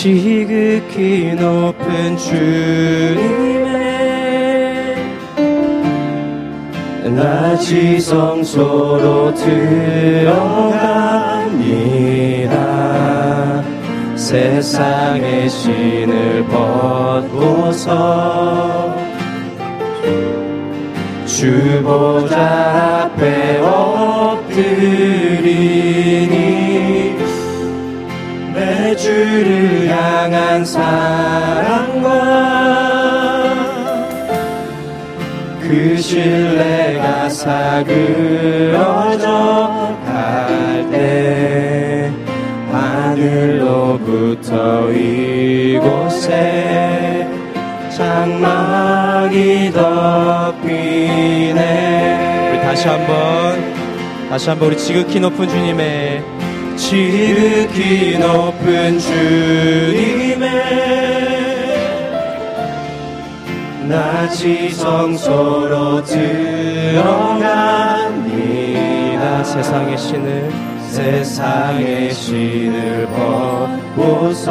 지극히 높은 주님의 나 지성소로 들어갑니다. 세상의 신을 벗고서 주보자 앞에 엎드리 주를 향한 사랑과 그 신뢰가 사그러져 갈 때 하늘로부터 이곳에 장막이 덮이네. 우리 다시 한번 다시 한번 우리 지극히 높은 주님의 지극히 높은 주님의 나 지성소로 들어갑니다 세상의 신을 세상의 신을 벗고서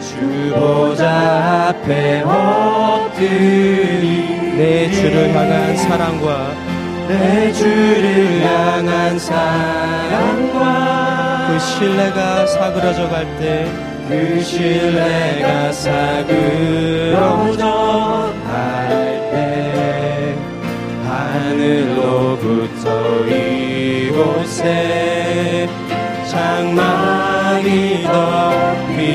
주보자 앞에 엎드리. 내 주를 향한 사랑과 내 주를 향한 사랑과 그 신뢰가 사그러져 갈 때 그 신뢰가 사그러져 갈때 하늘로부터 이곳에 장막이 덮이네.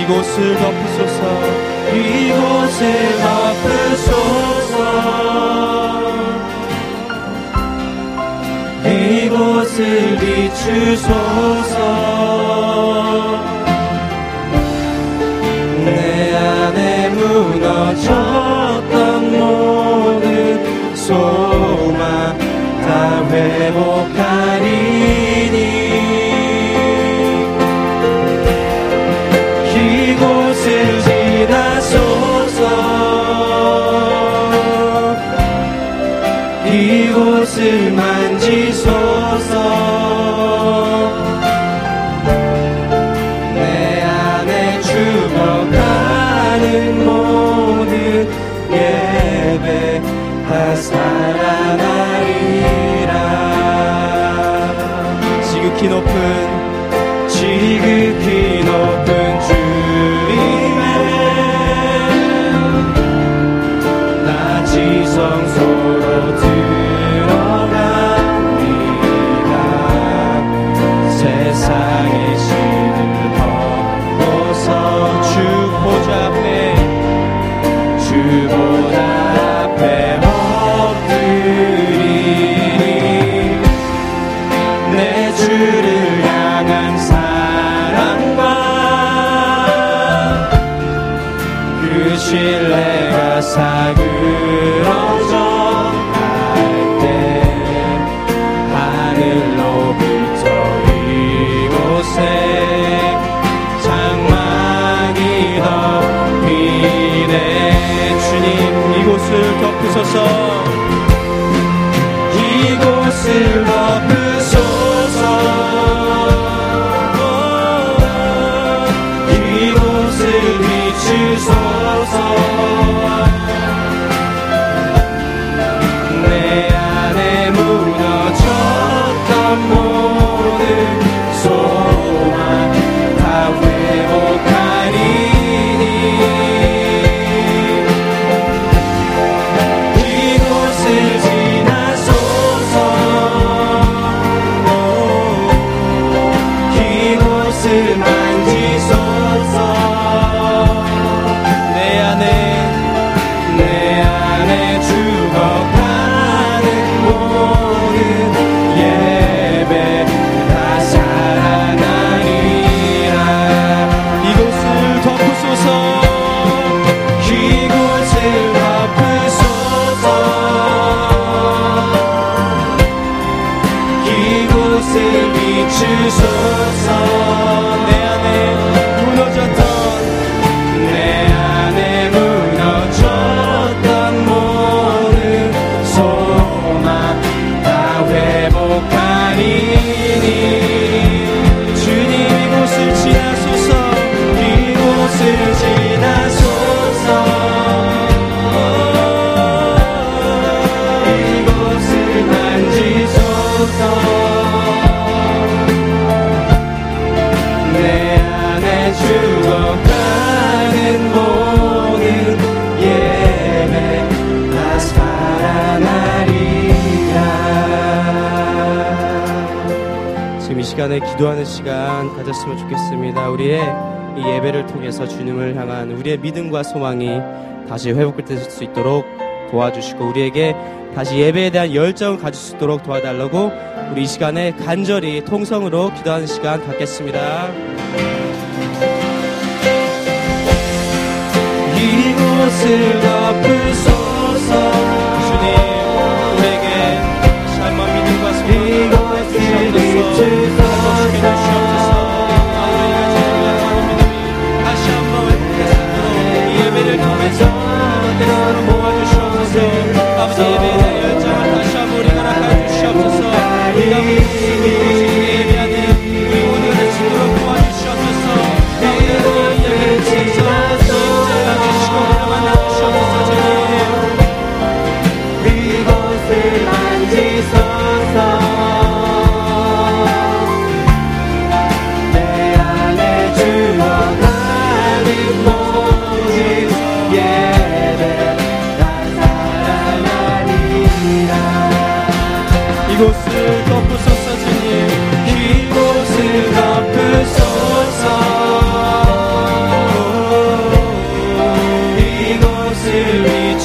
이곳을 덮으소서 이곳을 덮으소서. 이곳을 비추소서. 내 안에 무너졌던 모든 소망 다 회복하 지 시간에 기도하는 시간 가졌으면 좋겠습니다. 우리의 이 예배를 통해서 주님을 향한 우리의 믿음과 소망이 다시 회복될 수 있도록 도와주시고 우리에게 다시 예배에 대한 열정을 가질 수 있도록 도와달라고 우리 이 시간에 간절히 통성으로 기도하는 시간 갖겠습니다. 이곳을 덮으소서 주님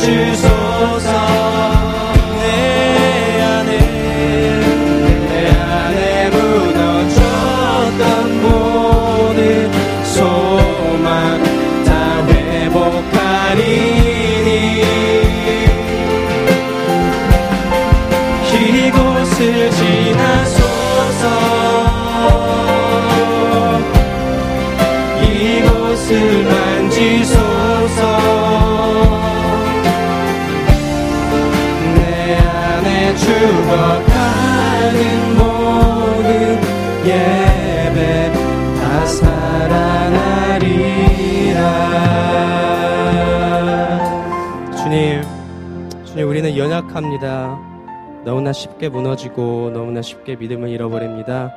to 연약합니다. 너무나 쉽게 무너지고 너무나 쉽게 믿음을 잃어버립니다.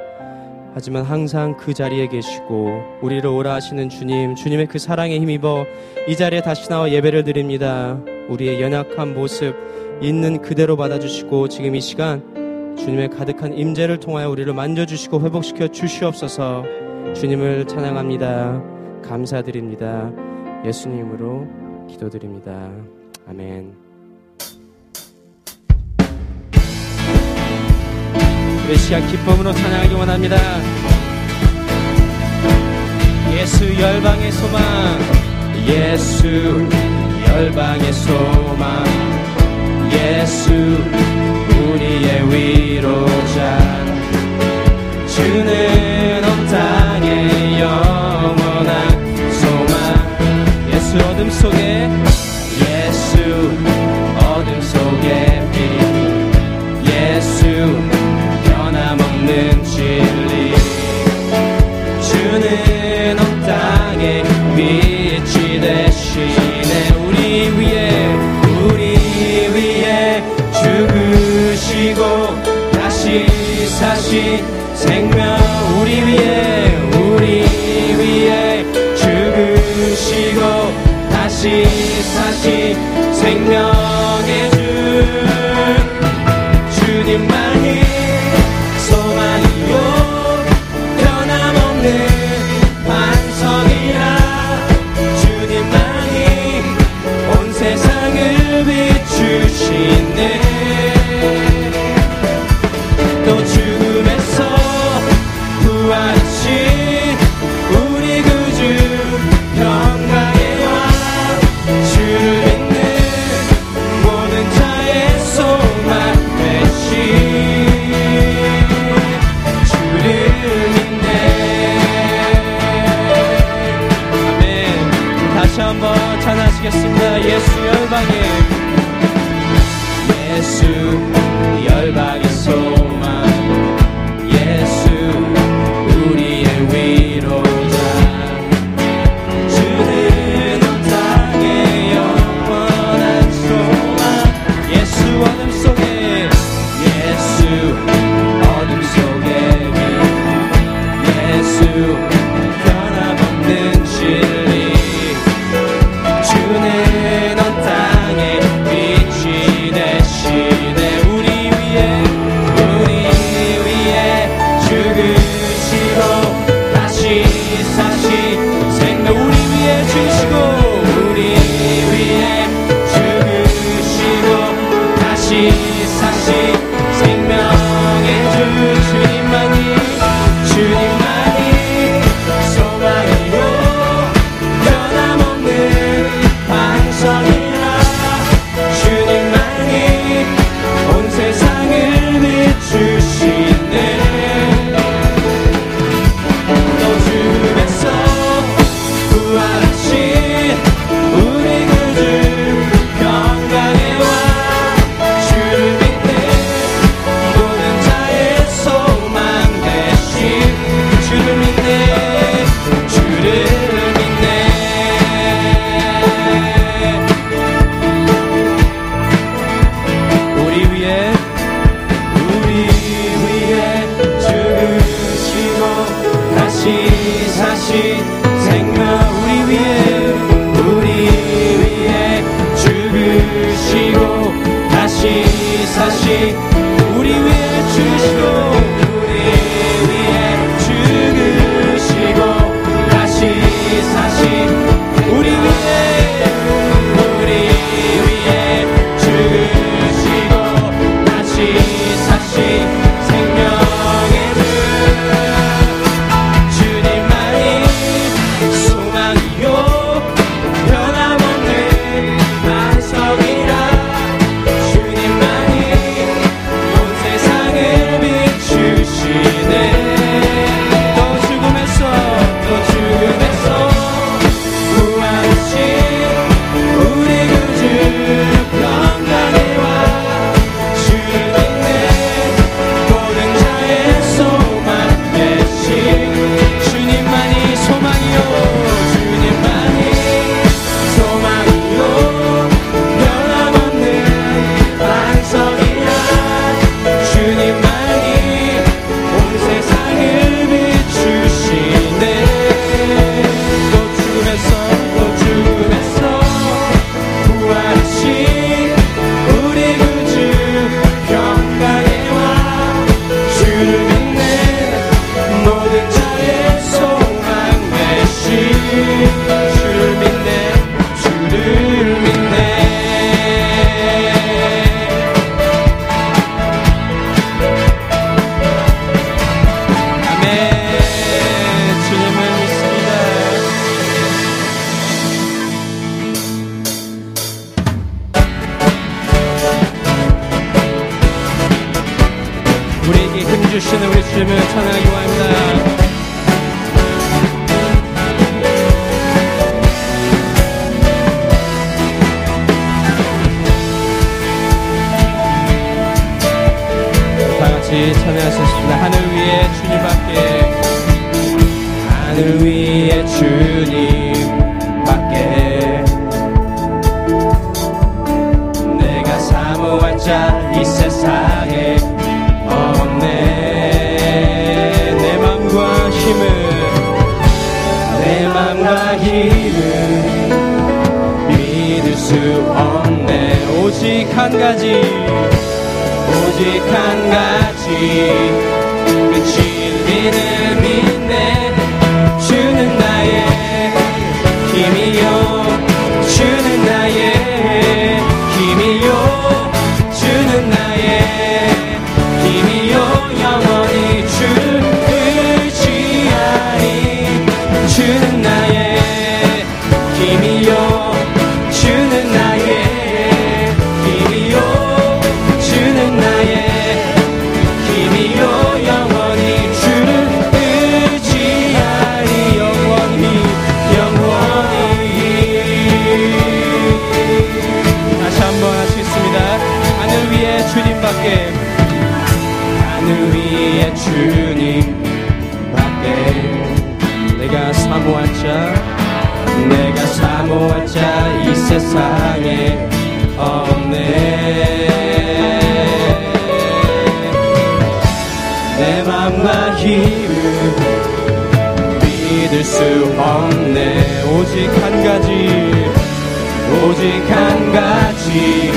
하지만 항상 그 자리에 계시고 우리를 오라 하시는 주님, 주님의 그 사랑에 힘입어 이 자리에 다시 나와 예배를 드립니다. 우리의 연약한 모습 있는 그대로 받아주시고 지금 이 시간 주님의 가득한 임재를 통하여 우리를 만져주시고 회복시켜 주시옵소서 주님을 찬양합니다. 감사드립니다. 예수님으로 기도드립니다. 아멘. 우리 시간 기쁨으로 찬양하기 원합니다. 예수 열방의 소망, 예수 열방의 소망, 예수 사신 생명 우리 위에 you, the Almighty Soul. holding 나를 위해 주님 밖에. 내가 사모할 자 이 세상에 없네. 내 맘과 힘을 내 맘과 힘을 믿을 수 없네. 오직 한 가지 오직 한 가지. tonight 사모할 자 내가 사모할 자 이 세상에 없네. 내 맘과 힘을 믿을 수 없네. 오직 한 가지 오직 한 가지.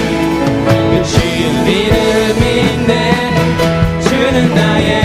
그 진리를 믿네. 주는 나의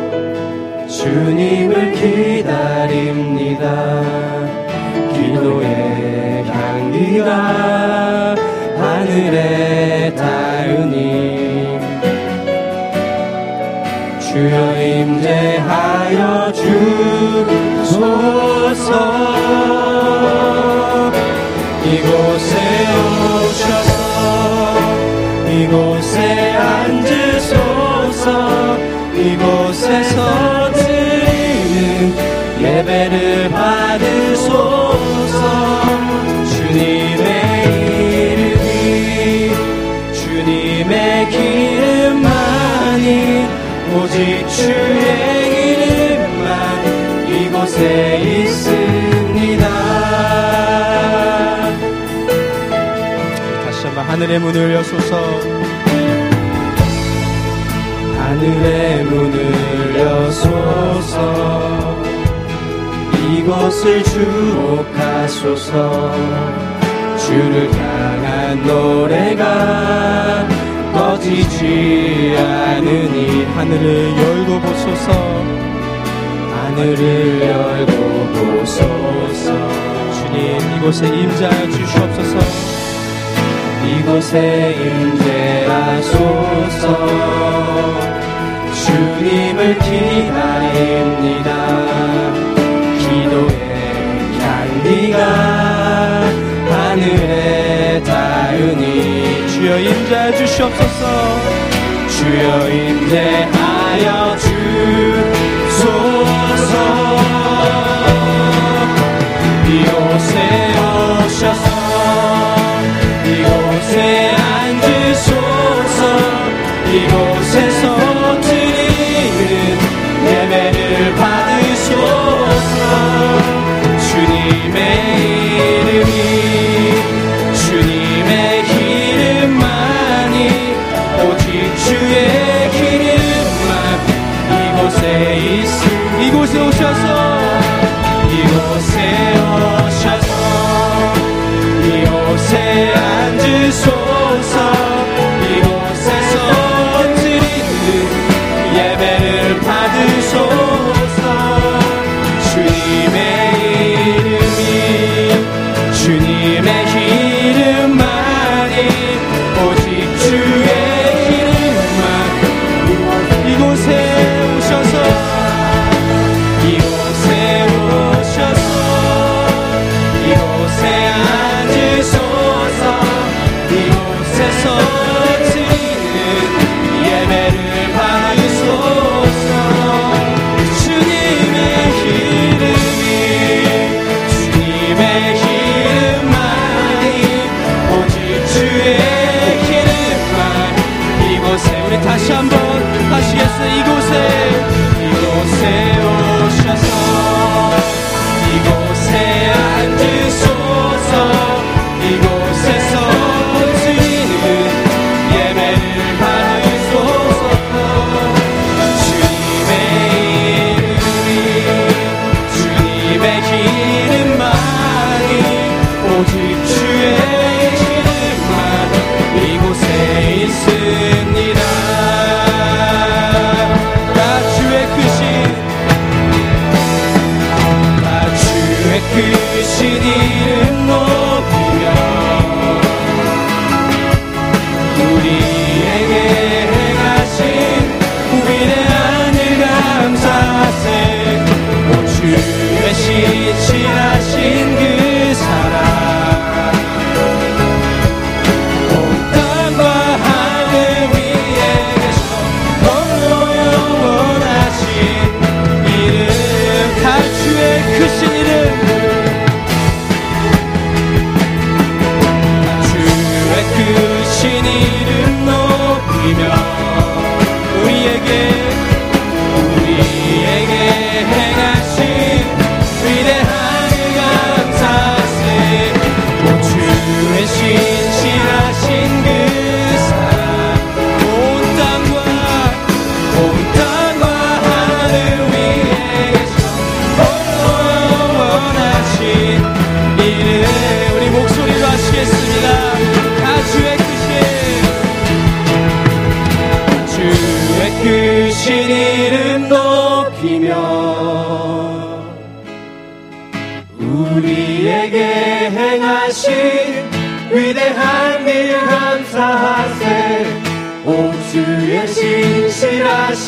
주님을 기다립니다. 기도의 향기가 하늘에 닿으니 주여 임재하여 주소서. 이곳에 오셔서 이곳에 앉으소서. 이곳에서 예배를 받으소서. 주님의 이름이 주님의 기름만이 오직 주의 이름만 이곳에 있습니다. 하늘의 문을 여소서. 하늘의 문을 여소서 이곳을 주목하소서. 주를 향한 노래가 꺼지지 않으니 하늘을 열고 보소서. 하늘을 열고 보소서. 주님 이곳에 임재하여 주시옵소서. 이곳에 임재하소서. 주님을 기다립니다. 기도의 향기가 하늘에 닿으니 주여 임재하여 주시옵소서. 주여 임재하여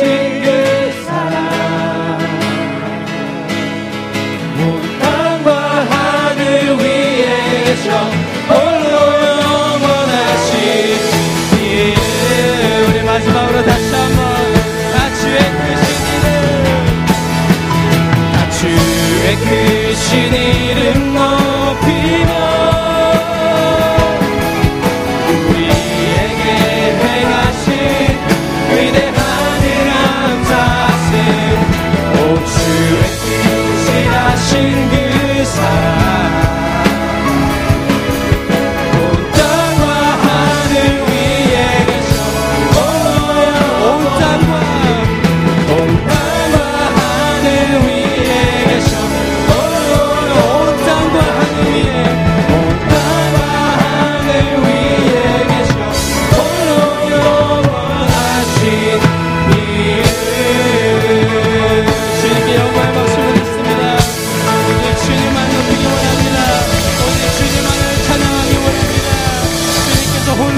감